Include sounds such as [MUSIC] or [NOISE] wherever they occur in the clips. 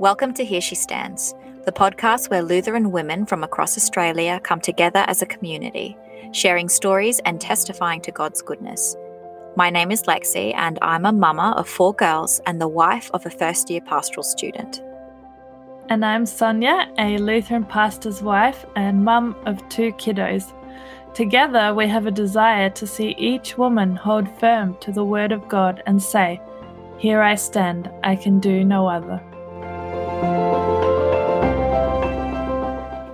Welcome to Here She Stands, the podcast where Lutheran women from across Australia come together as a community, sharing stories and testifying to God's goodness. My name is Lexi, and I'm a mama of four girls and the wife of a first year pastoral student. And I'm Sonia, a Lutheran pastor's wife and mum of two kiddos. Together, we have a desire to see each woman hold firm to the Word of God and say, Here I stand, I can do no other.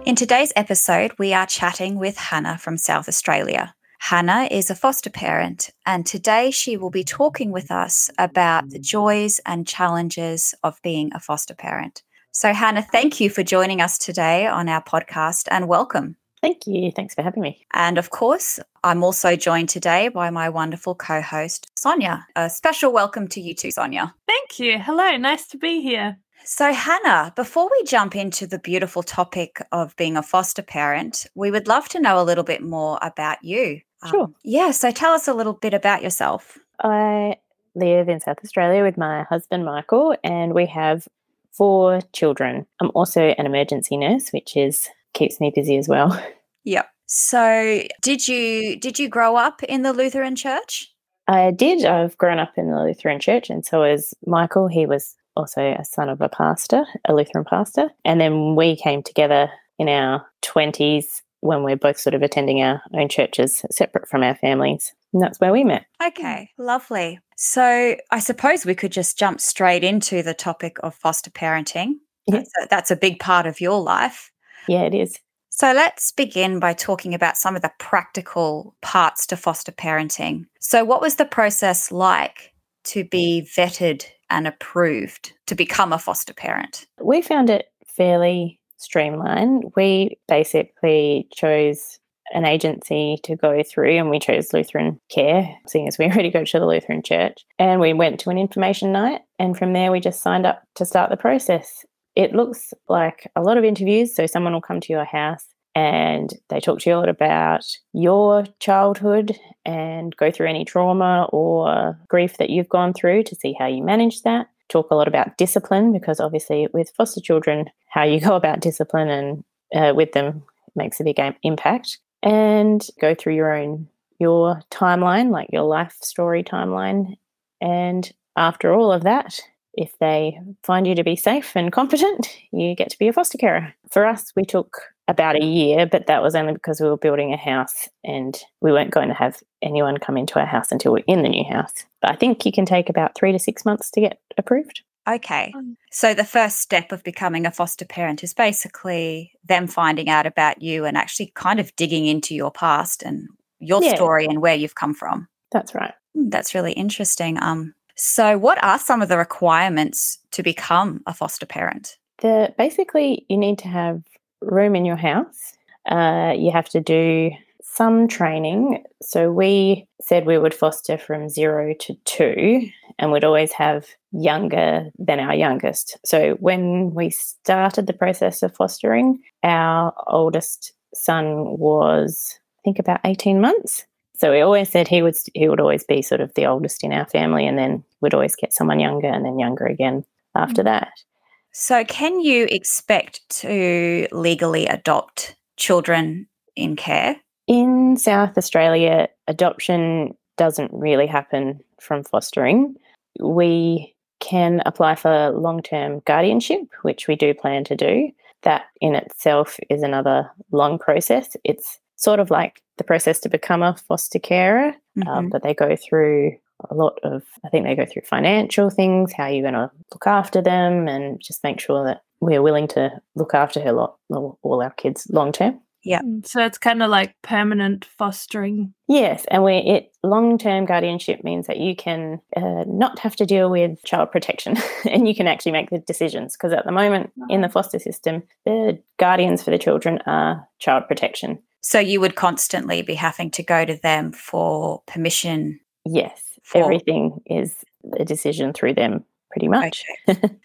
In today's episode, we are chatting with Hannah from South Australia. Hannah is a foster parent, and today she will be talking with us about the joys and challenges of being a foster parent. So, Hannah, thank you for joining us today on our podcast and welcome. Thank you. Thanks for having me. And of course, I'm also joined today by my wonderful co host, Sonia. A special welcome to you too, Sonia. Thank you. Hello, nice to be here. So, Hannah, before we jump into the beautiful topic of being a foster parent, we would love to know a little bit more about you. Sure. Um, yeah, so tell us a little bit about yourself. I live in South Australia with my husband, Michael, and we have four children. I'm also an emergency nurse, which is keeps me busy as well. [LAUGHS] Yep. So, did you did you grow up in the Lutheran church? I did. I've grown up in the Lutheran church, and so is Michael. He was also a son of a pastor, a Lutheran pastor. And then we came together in our 20s when we're both sort of attending our own churches separate from our families. And that's where we met. Okay, lovely. So, I suppose we could just jump straight into the topic of foster parenting. Yeah. That's, a, that's a big part of your life. Yeah, it is. So let's begin by talking about some of the practical parts to foster parenting. So, what was the process like to be vetted and approved to become a foster parent? We found it fairly streamlined. We basically chose an agency to go through and we chose Lutheran Care, seeing as we [LAUGHS] already go to the Lutheran Church. And we went to an information night and from there we just signed up to start the process. It looks like a lot of interviews. So someone will come to your house and they talk to you a lot about your childhood and go through any trauma or grief that you've gone through to see how you manage that. Talk a lot about discipline because obviously with foster children, how you [LAUGHS] go about discipline and uh, with them makes a big impact. And go through your own your timeline, like your life story timeline. And after all of that, if they find you to be safe and [LAUGHS] competent, you get to be a foster carer. For us, we took about a year, but that was only because we were building a house and we weren't going to have anyone come into our house until we're in the new house. But I think you can take about three to six months to get approved. Okay. Um, So, the first step of becoming a foster parent is basically them finding out about you and actually kind of digging into your past and your Yeah. story and where you've come from. That's right. Hmm, That's really interesting. Um, so, what are some of the requirements to become a foster parent? The basically you need to have room in your house. Uh, you have to do some training. So we said we would foster from zero to two, and we'd always have younger than our youngest. So when we started the process of fostering, our oldest son was, I think, about eighteen months. So we always said he would he would always be sort of the oldest in our family, and then we'd always get someone younger, and then younger again after that. So, can you expect to legally adopt children in care? In South Australia, adoption doesn't really happen from fostering. We can apply for long term guardianship, which we do plan to do. That in itself is another long process. It's sort of like the process to become a foster carer, um, Mhm. but they go through a lot of, I think they go through financial things, how you're going to look after them, and just make sure that we're willing to look after her lot, all all our kids long term. yeah So it's kind of like permanent fostering. Yes, and we it long term guardianship means that you can uh, not have to deal with child protection, [LAUGHS] and you can actually make the decisions. Because at the moment in the foster system, the guardians for the children are child protection. So, you would constantly be having to go to them for permission. Yes, For- everything is a decision through them, pretty much.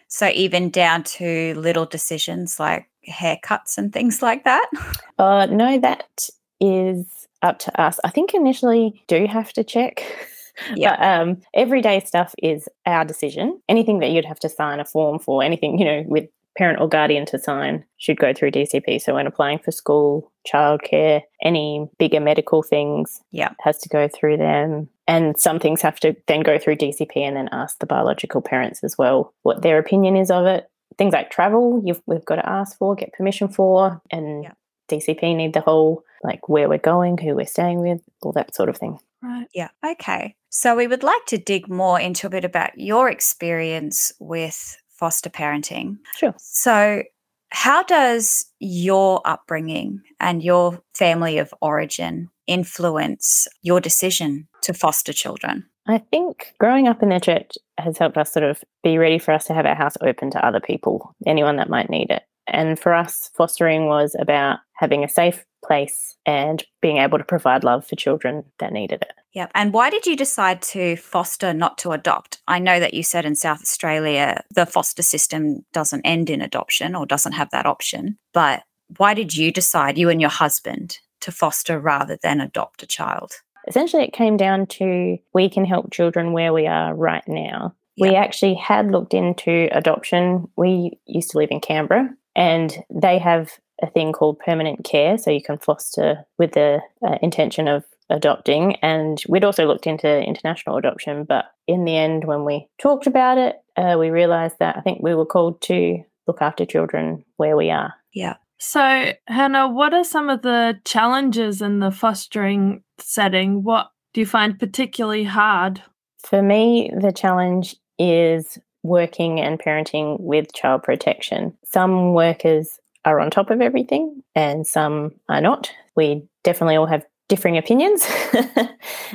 So, even down to little decisions like haircuts and things like that. [LAUGHS] Uh, no, that is up to us. I think initially do have to check [LAUGHS] Yeah. But um, everyday stuff is our decision. Anything that you'd have to sign a form for, anything, you know, with parent or guardian to sign should go through DCP. So when applying for school, childcare, any bigger medical things, Yeah. has to go through them. And some things have to then go through DCP and then ask the biological parents as well what their opinion is of it. Things like travel, you've we've got to ask for, get permission for, and Yeah. DCP need the whole like where we're going, who we're staying with, all that sort of thing. Right. Yeah. Okay. So we would like to dig more into a bit about your experience with foster parenting. Sure. So, how does your upbringing and your family of origin influence your decision to foster children? I think growing up in the church has helped us sort of be ready for us to have our house open to other people, anyone that might need it. And for us, fostering was about having a safe place and being able to provide love for children that needed it. Yeah. And why did you decide to foster, not to adopt? I know that you said in South Australia the foster system doesn't end in adoption or doesn't have that option. But why did you decide, you and your husband, to foster rather than adopt a child? Essentially, it came down to we can help children where we are right now. We actually had looked into adoption. We used to live in Canberra and they have a thing called permanent care. So you can foster with the uh, intention of adopting. And we'd also looked into international adoption. But in the end, when we talked about it, uh, we realized that I think we were called to look after children where we are. Yeah. So, Hannah, what are some of the challenges in the fostering setting? What do you find particularly hard? For me, the challenge is working and parenting with child protection. Some workers are on top of everything and some are not. We definitely all have differing opinions. [LAUGHS] and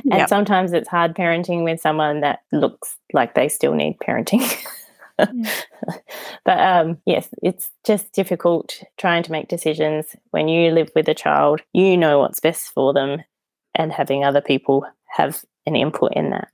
Yep. sometimes it's hard parenting with someone that looks like they still need parenting. [LAUGHS] [LAUGHS] but um, yes, it's just difficult trying to make decisions when you live with a child. You know what's best for them, and having other people have an input in that.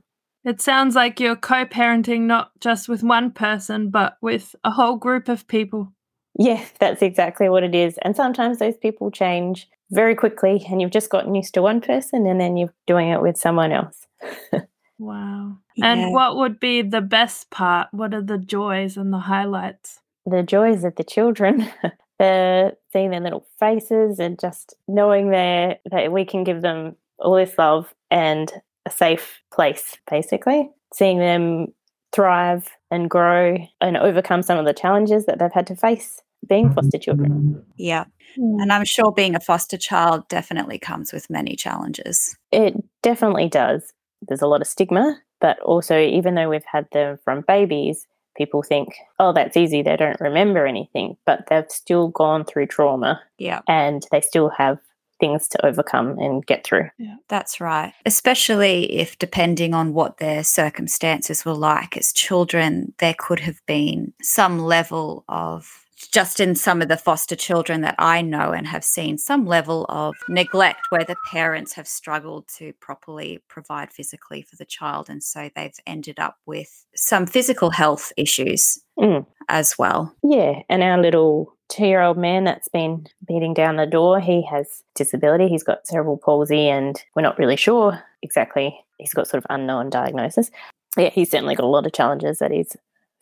It sounds like you're co parenting not just with one person, but with a whole group of people. Yeah, that's exactly what it is. And sometimes those people change very quickly, and you've just gotten used to one person, and then you're doing it with someone else. [LAUGHS] Wow. Yeah. And what would be the best part? What are the joys and the highlights? The joys of the children, [LAUGHS] the seeing their little faces, and just knowing their, that we can give them all this love and a safe place, basically. Seeing them thrive and grow and overcome some of the challenges that they've had to face being foster children. Yeah. Hmm. And I'm sure being a foster child definitely comes with many challenges. It definitely does. There's a lot of stigma, but also, even though we've had them from babies, people think, oh, that's easy. They don't remember anything, but they've still gone through trauma Yeah. and they still have things to overcome and get through. That's right. Especially if, depending on what their circumstances were like as children, there could have been some level of, just in some of the foster children that I know and have seen, some level of neglect where the parents have struggled to properly provide physically for the child. And so they've ended up with some physical health issues Mm. as well. Yeah, and our little two year old man that's been beating down the door, he has disability. He's got cerebral palsy, and we're not really sure exactly. He's got sort of unknown diagnosis. Yeah, he's certainly got a lot of challenges that he's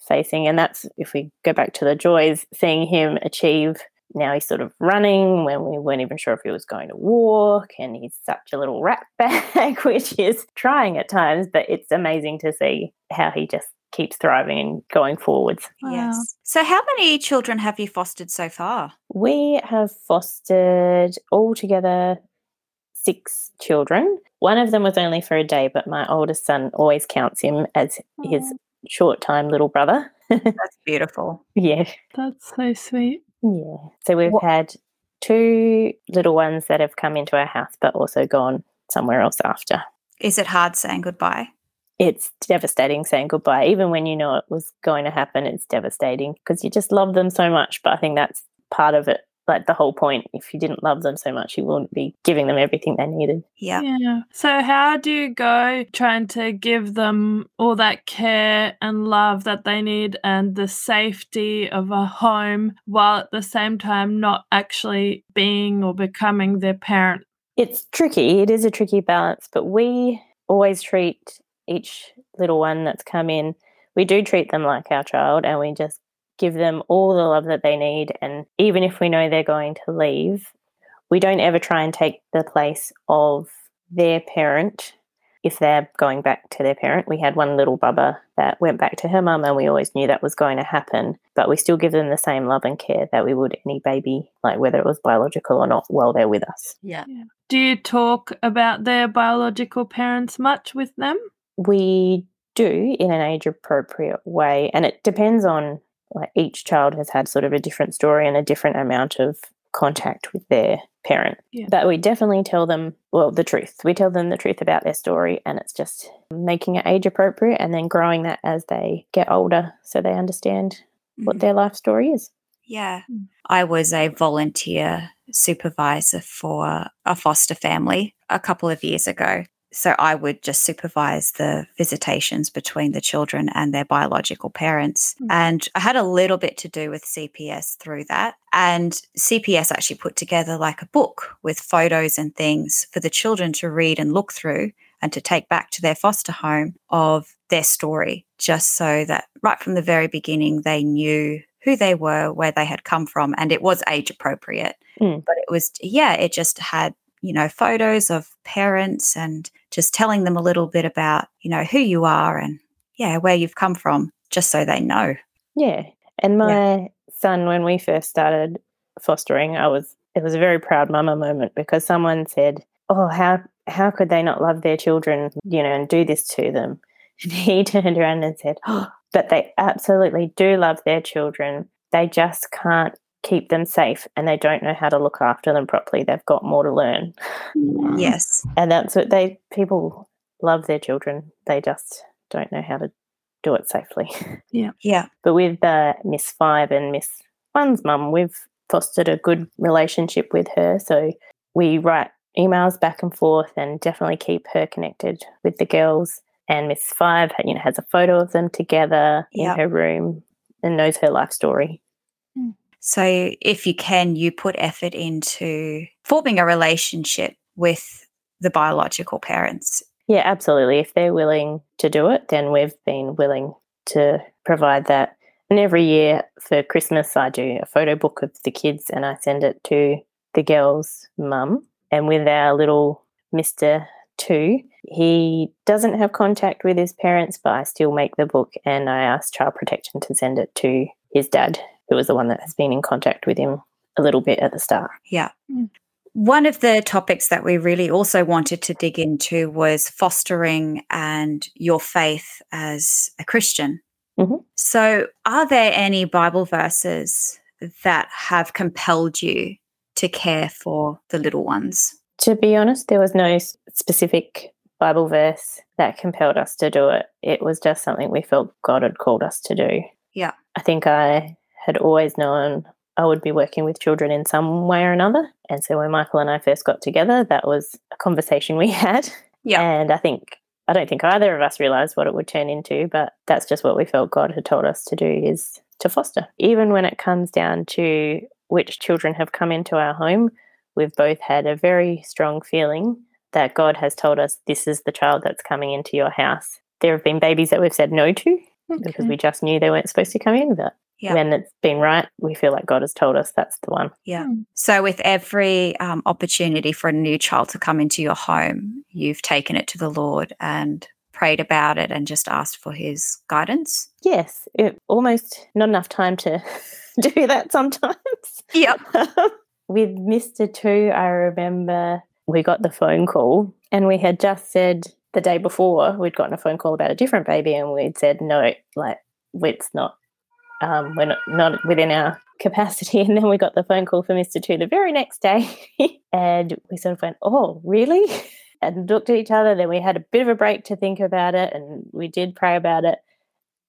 facing. And that's, if we go back to the joys, seeing him achieve. Now he's sort of running when we weren't even sure if he was going to walk, and he's such a little rat [LAUGHS] bag, which is trying at times, but it's amazing to see how he just keeps thriving and going forwards. Wow. Yes. So, how many children have you fostered so far? We have fostered altogether six children. One of them was only for a day, but my oldest son always counts him as his Aw, short time little brother. [LAUGHS] That's beautiful. yeah. that's so sweet. Yeah. So we've What- had two little ones that have come into our house, but also gone somewhere else after. Is it hard saying goodbye? It's devastating saying goodbye. Even when you know it was going to happen, it's devastating because you just love them so much. But I think that's part of it. Like the whole point. If you didn't love them so much, you wouldn't be giving them everything they needed. Yeah. Yeah. So, how do you go trying to give them all that care and love that they need and the safety of a home while at the same time not actually being or becoming their parent? It's tricky. It is a tricky balance, but we always treat each little one that's come in, we do treat them like our child and we just give them all the love that they need. And even if we know they're going to leave, we don't ever try and take the place of their parent if they're going back to their parent. We had one little bubba that went back to her mum, and we always knew that was going to happen. But we still give them the same love and care that we would any baby, like whether it was biological or not, while they're with us. Yeah. Do you talk about their biological parents much with them? We do in an age appropriate way, and it depends on like each child has had sort of a different story and a different amount of contact with their parent. Yeah. But we definitely tell them, well, the truth. We tell them the truth about their story, and it's just making it age appropriate and then growing that as they get older so they understand what Mhm. their life story is. Yeah. Mm. I was a volunteer supervisor for a foster family a couple of years ago. So I would just supervise the visitations between the children and their biological parents. Mm. And I had a little bit to do with CPS through that. And CPS actually put together like a book with photos and things for the children to read and look through and to take back to their foster home of their story, just so that right from the very beginning they knew who they were, where they had come from, and it was age appropriate. Mm. But it was, yeah, it just had, you know, photos of parents and just telling them a little bit about, you know, who you are and, yeah, where you've come from, just so they know. Yeah. And my son, when we first started fostering, I was it was a very proud mama moment because someone said, Oh, how how could they not love their children, you know, and do this to them? [LAUGHS] And he turned around and said, Oh, but they absolutely do love their children. They just can't keep them safe and they don't know how to look after them properly. They've got more to learn. Yes. And that's what they people love their children. They just don't know how to do it safely. [LAUGHS] Yeah. Yeah. But with uh, Miss Five and Miss One's mum, we've fostered a good relationship with her. So we write emails back and forth and definitely keep her connected with the girls. And Miss Five, you know, has a photo of them together Yep. in her room and knows her life story. So if you can, you put effort into forming a relationship with the biological parents. Yeah, absolutely. If they're willing to do it, then we've been willing to provide that. And every year for Christmas, I do a photo book of the kids and I send it to the girl's mum. And with our little Mr. Two, he doesn't have contact with his parents, but I still make the book and I ask Child Protection to send it to his dad, who was the one that has been in contact with him a little bit at the start. Yeah. One of the topics that we really also wanted to dig into was fostering and your faith as a Christian. Mhm. So, are there any Bible verses that have compelled you to care for the little ones? To be honest, there was no specific Bible verse that compelled us to do it. It was just something we felt God had called us to do. Yeah. I think I had always known I would be working with children in some way or another. And so when Michael and I first got together, that was a conversation we [LAUGHS] had. Yeah. And I think, I don't think either of us realized what it would turn into, but that's just what we felt God had told us to do is to foster. Even when it comes down to which children have come into our home, we've both had a very strong feeling that God has told us this is the child that's coming into your house. There have been babies that we've said no to because we just knew they weren't supposed to come in, but Yeah. when it's been right, we feel like God has told us that's the one. Yeah. Mm. So, with every um, opportunity for a new child to come into your home, you've taken it to the Lord and prayed about it and just asked for his guidance. Yes, it almost not enough time to [LAUGHS] do that sometimes. Yep. [LAUGHS] With Mr. Two, I remember we got the phone call and we had just said the day before we'd gotten a phone call about a different baby and we'd said no, like it's not um, we're not, not within our capacity. [LAUGHS] And then we got the phone call for Mr. Two the very next day. [LAUGHS] and we sort of went, oh, really? [LAUGHS] And looked at each other. Then we had a bit of a break to think about it and we did pray about it.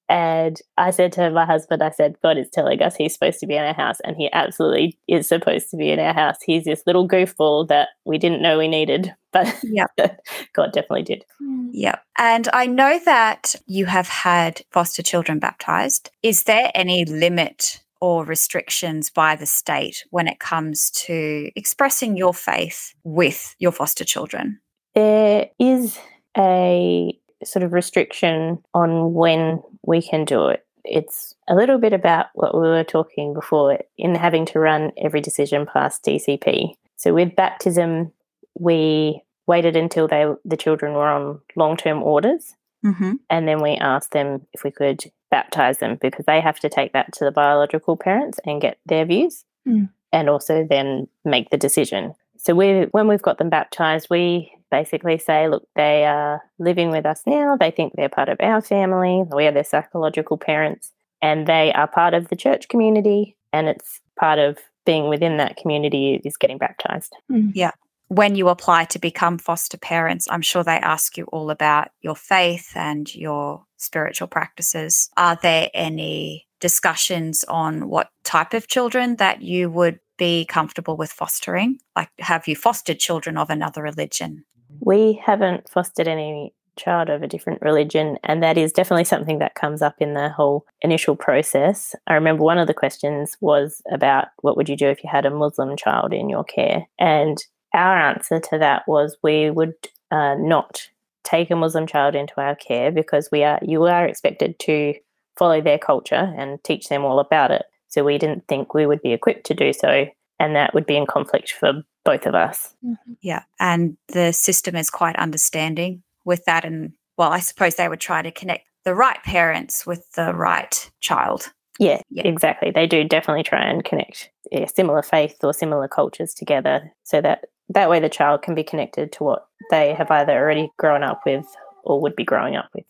And I said to my husband, I said, God is telling us he's supposed to be in our house, and he absolutely is supposed to be in our house. He's this little goofball that we didn't know we needed, [LAUGHS] but. [LAUGHS] God definitely did. Mm. Yep. And I know that you have had foster children baptized. Is there any limit or restrictions by the state when it comes to expressing your faith with your foster children? There is a sort of restriction on when we can do it. It's a little bit about what we were talking before in having to run every decision past DCP. So with baptism, we waited until they the children were on long term orders, Mm-hmm. and then we asked them if we could baptize them because they have to take that to the biological parents and get their views, Mm. and also then make the decision. So we, when we've got them baptized, we basically say, look, they are living with us now. They think they're part of our family. We are their psychological parents, and they are part of the church community. And it's part of being within that community is getting baptized. Mm. Yeah. When you apply to become foster parents, I'm sure they ask you all about your faith and your spiritual practices. Are there any discussions on what type of children that you would be comfortable with fostering? Like, have you fostered children of another religion? We haven't fostered any child of a different religion, and that is definitely something that comes up in the whole initial process. I remember one of the questions was about what would you do if you had a Muslim child in your care? And our answer to that was we would uh, not take a Muslim child into our care because we are you are expected to follow their culture and teach them all about it. So we didn't think we would be equipped to do so, and that would be in conflict for both of us. Yeah. And the system is quite understanding with that. And well, I suppose they would try to connect the right parents with the right child. Yeah, Yeah. exactly. They do definitely try and connect yeah, similar faith or similar cultures together so that that way the child can be connected to what they have either already grown up with or would be growing up with.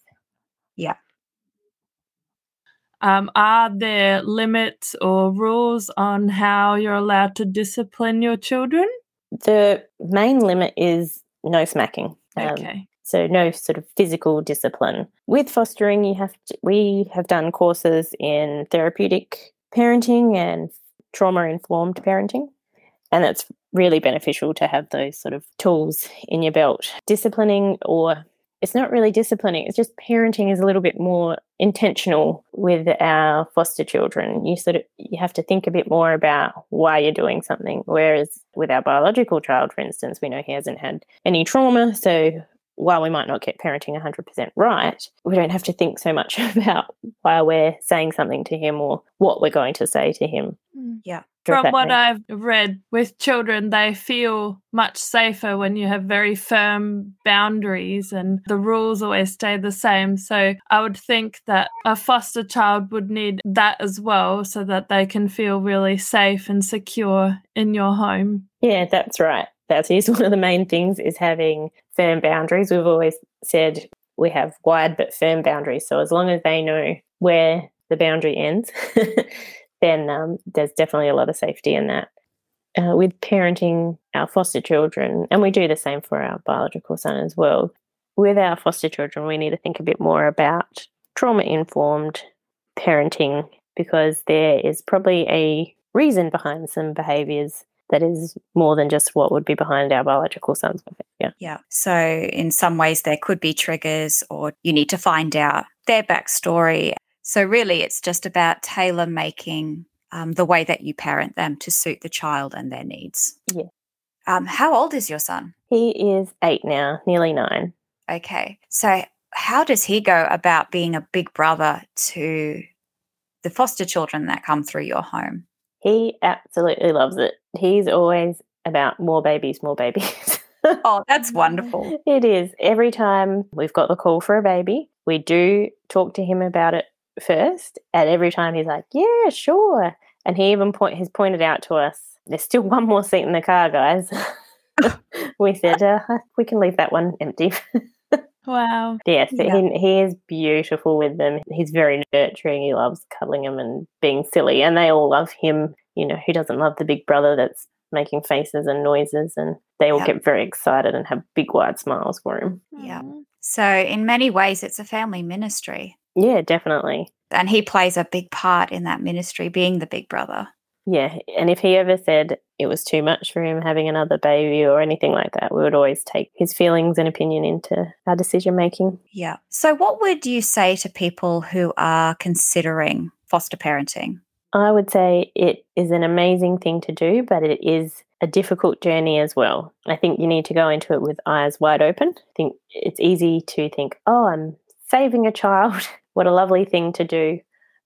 Yeah. Um, are there limits or rules on how you're allowed to discipline your children? The main limit is no smacking. Um, Okay. So no sort of physical discipline. With fostering, you have to, we have done courses in therapeutic parenting and trauma informed parenting, and that's really beneficial to have those sort of tools in your belt. Disciplining, or it's not really disciplining; it's just parenting is a little bit more intentional with our foster children. You sort of you have to think a bit more about why you're doing something. Whereas with our biological child, for instance, we know he hasn't had any trauma, so while we might not get parenting 100% right, we don't have to think so much [LAUGHS] about why we're saying something to him or what we're going to say to him. Mm. Yeah. From what I've read with children, they feel much safer when you have very firm boundaries and the rules always stay the same. So I would think that a foster child would need that as well so that they can feel really safe and secure in your home. Yeah, that's right. That is [LAUGHS] one of the main things is having firm boundaries. We've always said we have wide but firm boundaries. So as long as they know where the boundary ends, [LAUGHS] then um, there's definitely a lot of safety in that. Uh, with parenting our foster children, and we do the same for our biological son as well. With our foster children, we need to think a bit more about trauma informed parenting because there is probably a reason behind some behaviors that is more than just what would be behind our biological son's behavior. Yeah. So, in some ways, there could be triggers, or you need to find out their backstory. So, really, it's just about tailor making um, the way that you parent them to suit the child and their needs. Yeah. Um, how old is your son? He is eight now, nearly nine. Okay. So, how does he go about being a big brother to the foster children that come through your home? He absolutely loves it. He's always about more babies, more babies. [LAUGHS] Oh, that's wonderful. It is. Every time we've got the call for a baby, we do talk to him about it first. And every time he's like, yeah, sure. And he even point, has pointed out to us, there's still one more seat in the car, guys. [LAUGHS] [LAUGHS] we said, uh, we can leave that one empty. [LAUGHS] Wow. Yes, Yeah. he, he is beautiful with them. He's very nurturing. He loves cuddling them and being silly. And they all love him. You know, who doesn't love the big brother that's making faces and noises? And they all Yeah. get very excited and have big, wide smiles for him. Yeah. So, in many ways, it's a family ministry. Yeah, definitely. And he plays a big part in that ministry, being the big brother. Yeah. And if he ever said it was too much for him having another baby or anything like that, we would always take his feelings and opinion into our decision making. Yeah. So, what would you say to people who are considering foster parenting? I would say it is an amazing thing to do, but it is a difficult journey as well. I think you need to go into it with eyes wide open. I think it's easy to think, oh, I'm saving a child. [LAUGHS] what a lovely thing to do.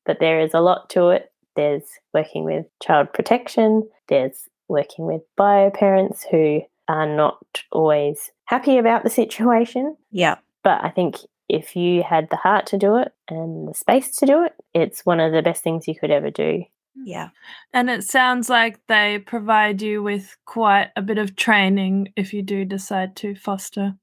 But there is a lot to it. There's working with child protection, there's working with bio parents who are not always happy about the situation. Yeah. But I think if you had the heart to do it and the space to do it, it's one of the best things you could ever do. Yeah. And it sounds like they provide you with quite a bit of training if you do decide to foster.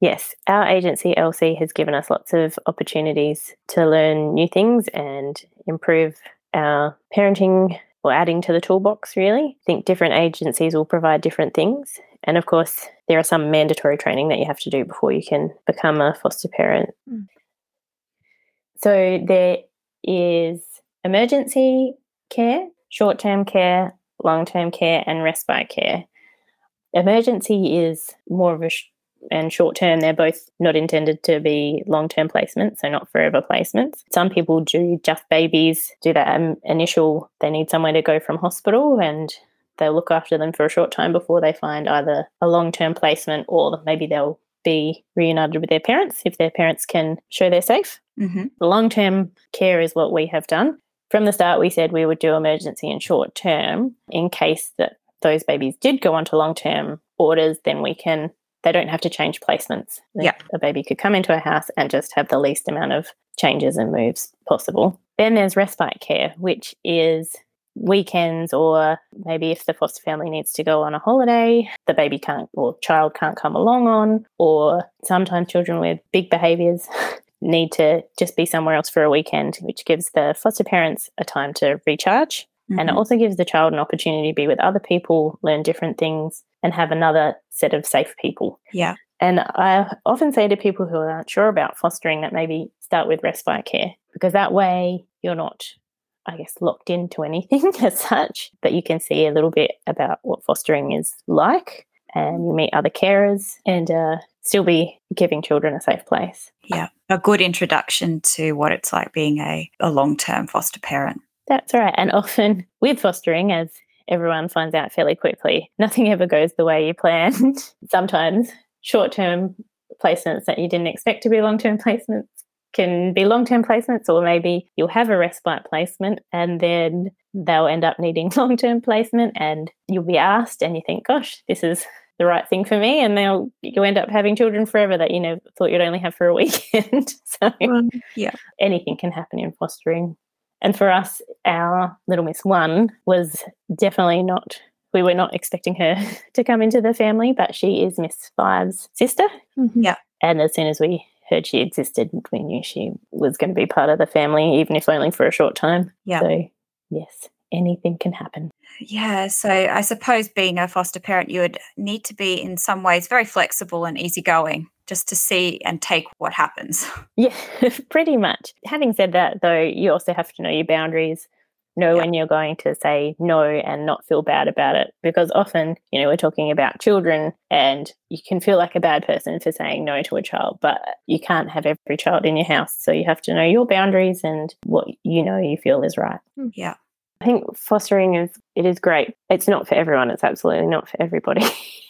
Yes, our agency LC has given us lots of opportunities to learn new things and improve our parenting or adding to the toolbox, really. I think different agencies will provide different things. And of course, there are some mandatory training that you have to do before you can become a foster parent. Mm. So there is emergency care, short term care, long term care, and respite care. Emergency is more of a sh- and short term, they're both not intended to be long term placements, so not forever placements. Some people do just babies, do that um, initial, they need somewhere to go from hospital and they'll look after them for a short time before they find either a long term placement or maybe they'll be reunited with their parents if their parents can show they're safe. Mm-hmm. Long term care is what we have done. From the start, we said we would do emergency and short term in case that those babies did go on to long term orders, then we can they don't have to change placements. Yeah. A baby could come into a house and just have the least amount of changes and moves possible. Then there's respite care, which is weekends or maybe if the foster family needs to go on a holiday, the baby can't or child can't come along on, or sometimes children with big behaviors [LAUGHS] need to just be somewhere else for a weekend, which gives the foster parents a time to recharge. And it Mhm. also gives the child an opportunity to be with other people, learn different things, and have another set of safe people. Yeah. And I often say to people who aren't sure about fostering that maybe start with respite care because that way you're not, I guess, locked into anything [LAUGHS] as such, but you can see a little bit about what fostering is like and you meet other carers and uh, still be giving children a safe place. Yeah. A good introduction to what it's like being a, a long term foster parent. That's right. And often with fostering, as everyone finds out fairly quickly, nothing ever goes the way you planned. [LAUGHS] Sometimes short term placements that you didn't expect to be long term placements can be long term placements, or maybe you'll have a respite placement and then they'll end up needing [LAUGHS] long term placement and you'll be asked and you think, gosh, this is the right thing for me and they'll you end up having children forever that you know thought you'd only have for a [LAUGHS] weekend so yeah. anything can happen in fostering and for us, our little Miss One was definitely not, we were not expecting her [LAUGHS] to come into the family, but she is Miss Five's sister. Mm-hmm. Yeah. And as soon as we heard she existed, we knew she was going to be part of the family, even if only for a short time. Yeah. So, yes, anything can happen. Yeah. So I suppose being a foster parent, you would need to be in some ways very flexible and easygoing just to see and take what happens. [LAUGHS] Yeah, [LAUGHS] pretty much. Having said that, though, you also have to know your boundaries, know Yeah. when you're going to say no and not feel bad about it. Because often, you know, we're talking about children and you can feel like a bad person for saying no to a child, but you can't have every child in your house. So you have to know your boundaries and what you know you feel is right. Mm. Yeah. I think fostering is it is great. It's not for everyone. It's absolutely not for everybody.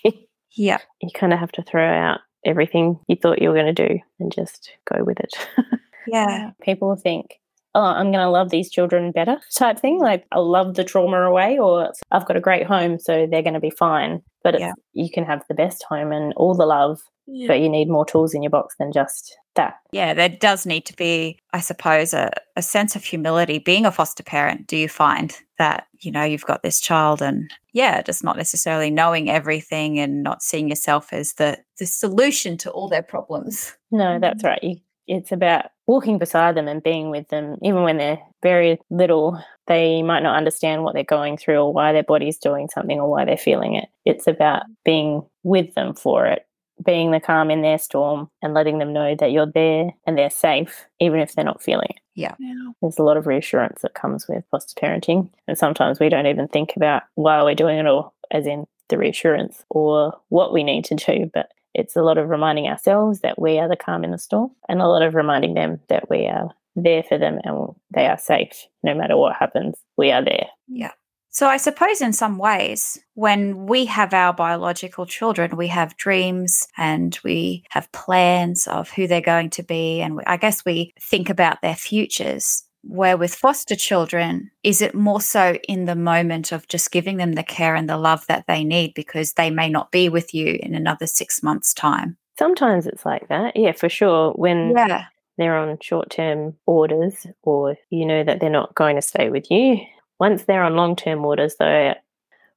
[LAUGHS] Yeah. you kind of have to throw out everything you thought you were going to do and just go with it. [LAUGHS] Yeah. People think, oh, I'm going to love these children better type thing. Mm. Like, I'll love the trauma away, or I've got a great home, so they're going to be fine. But it's, Yeah. you can have the best home and all the love, Yeah. but you need more tools in your box than just that. Yeah. There does need to be, I suppose, a, a sense of humility. Being a foster parent, do you find that, you know, you've got this child and yeah, just not necessarily knowing everything and not seeing yourself as the, the solution to all their problems. No, that's mm-hmm. right. You, it's about walking beside them and being with them, even when they're very little. They might not understand what they're going through or why their body's doing something or why they're feeling it. It's about being with them for it, being the calm in their storm and letting them know that you're there and they're safe, even if they're not feeling it. Yeah. There's a lot of reassurance that comes with foster parenting. And sometimes we don't even think about why we're doing it or as in the reassurance or what we need to do. But it's a lot of reminding ourselves that we are the calm in the storm and a lot of reminding them that we are there for them and they are safe no matter what happens. We are there. Yeah. So, I suppose in some ways, when we have our biological children, we have dreams and we have plans of who they're going to be. And I guess we think about their futures. Where with foster children, is it more so in the moment of just giving them the care and the love that they need because they may not be with you in another six months' time? Sometimes it's like that. Yeah, for sure. When Yeah. they're on short term orders or you know that they're not going to stay with you. Once they're on long term orders, though,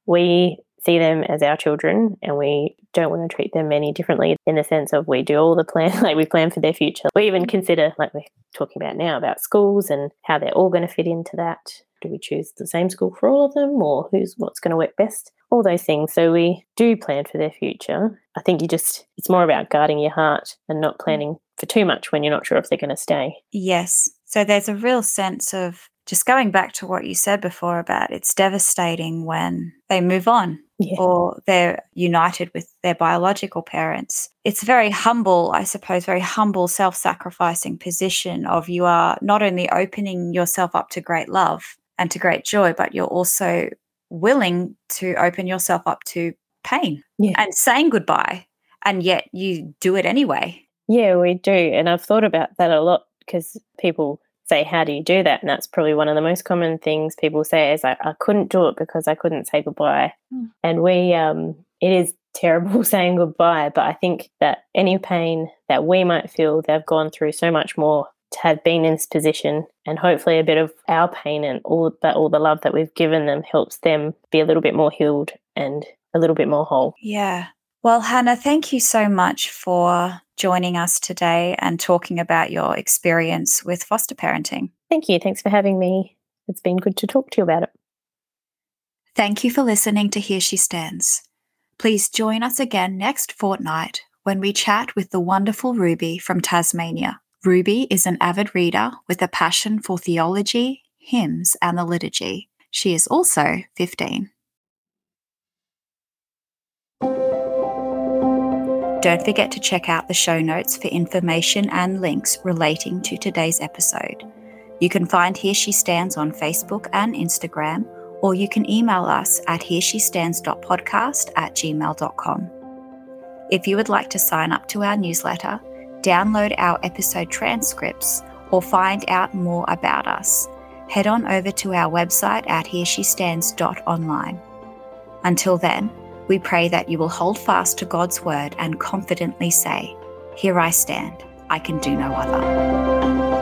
we see them as our children and we don't want to treat them any differently in the sense of we do all the plan, [LAUGHS] like we plan for their future. We even consider, like we're talking about now, about schools and how they're all going to fit into that. Do we choose the same school for all of them or who's what's going to work best? All those things. So we do plan for their future. I think you just, it's more about guarding your heart and not mm. planning for too much when you're not sure if they're going to stay. Yes. So there's a real sense of just going back to what you said before about it's devastating when they move on Yeah. or they're united with their biological parents. It's a very humble, I suppose, very humble, self sacrificing position of you are not only opening yourself up to great love and to great joy, but you're also willing to open yourself up to pain Yeah. and saying goodbye. And yet you do it anyway. Yeah, we do. And I've thought about that a lot because people say, How do you do that? And that's probably one of the most common things people say is, I, I couldn't do it because I couldn't say goodbye. Mm. And we, um, it is terrible [LAUGHS] saying goodbye, but I think that any pain that we might feel, they've gone through so much more to have been in this position and hopefully a bit of our pain and all that all the love that we've given them helps them be a little bit more healed and a little bit more whole. Yeah. Well, Hannah, thank you so much for joining us today and talking about your experience with foster parenting. Thank you. Thanks for having me. It's been good to talk to you about it. Thank you for listening to Here She Stands. Please join us again next fortnight when we chat with the wonderful Ruby from Tasmania. Ruby is an avid reader with a passion for theology, hymns, and the liturgy. She is also 15. Don't forget to check out the show notes for information and links relating to today's episode. You can find Here She Stands on Facebook and Instagram, or you can email us at hereshestands.podcast at gmail.com. If you would like to sign up to our newsletter, download our episode transcripts, or find out more about us, head on over to our website at hereshestands.online. Until then, we pray that you will hold fast to God's word and confidently say, Here I stand, I can do no other.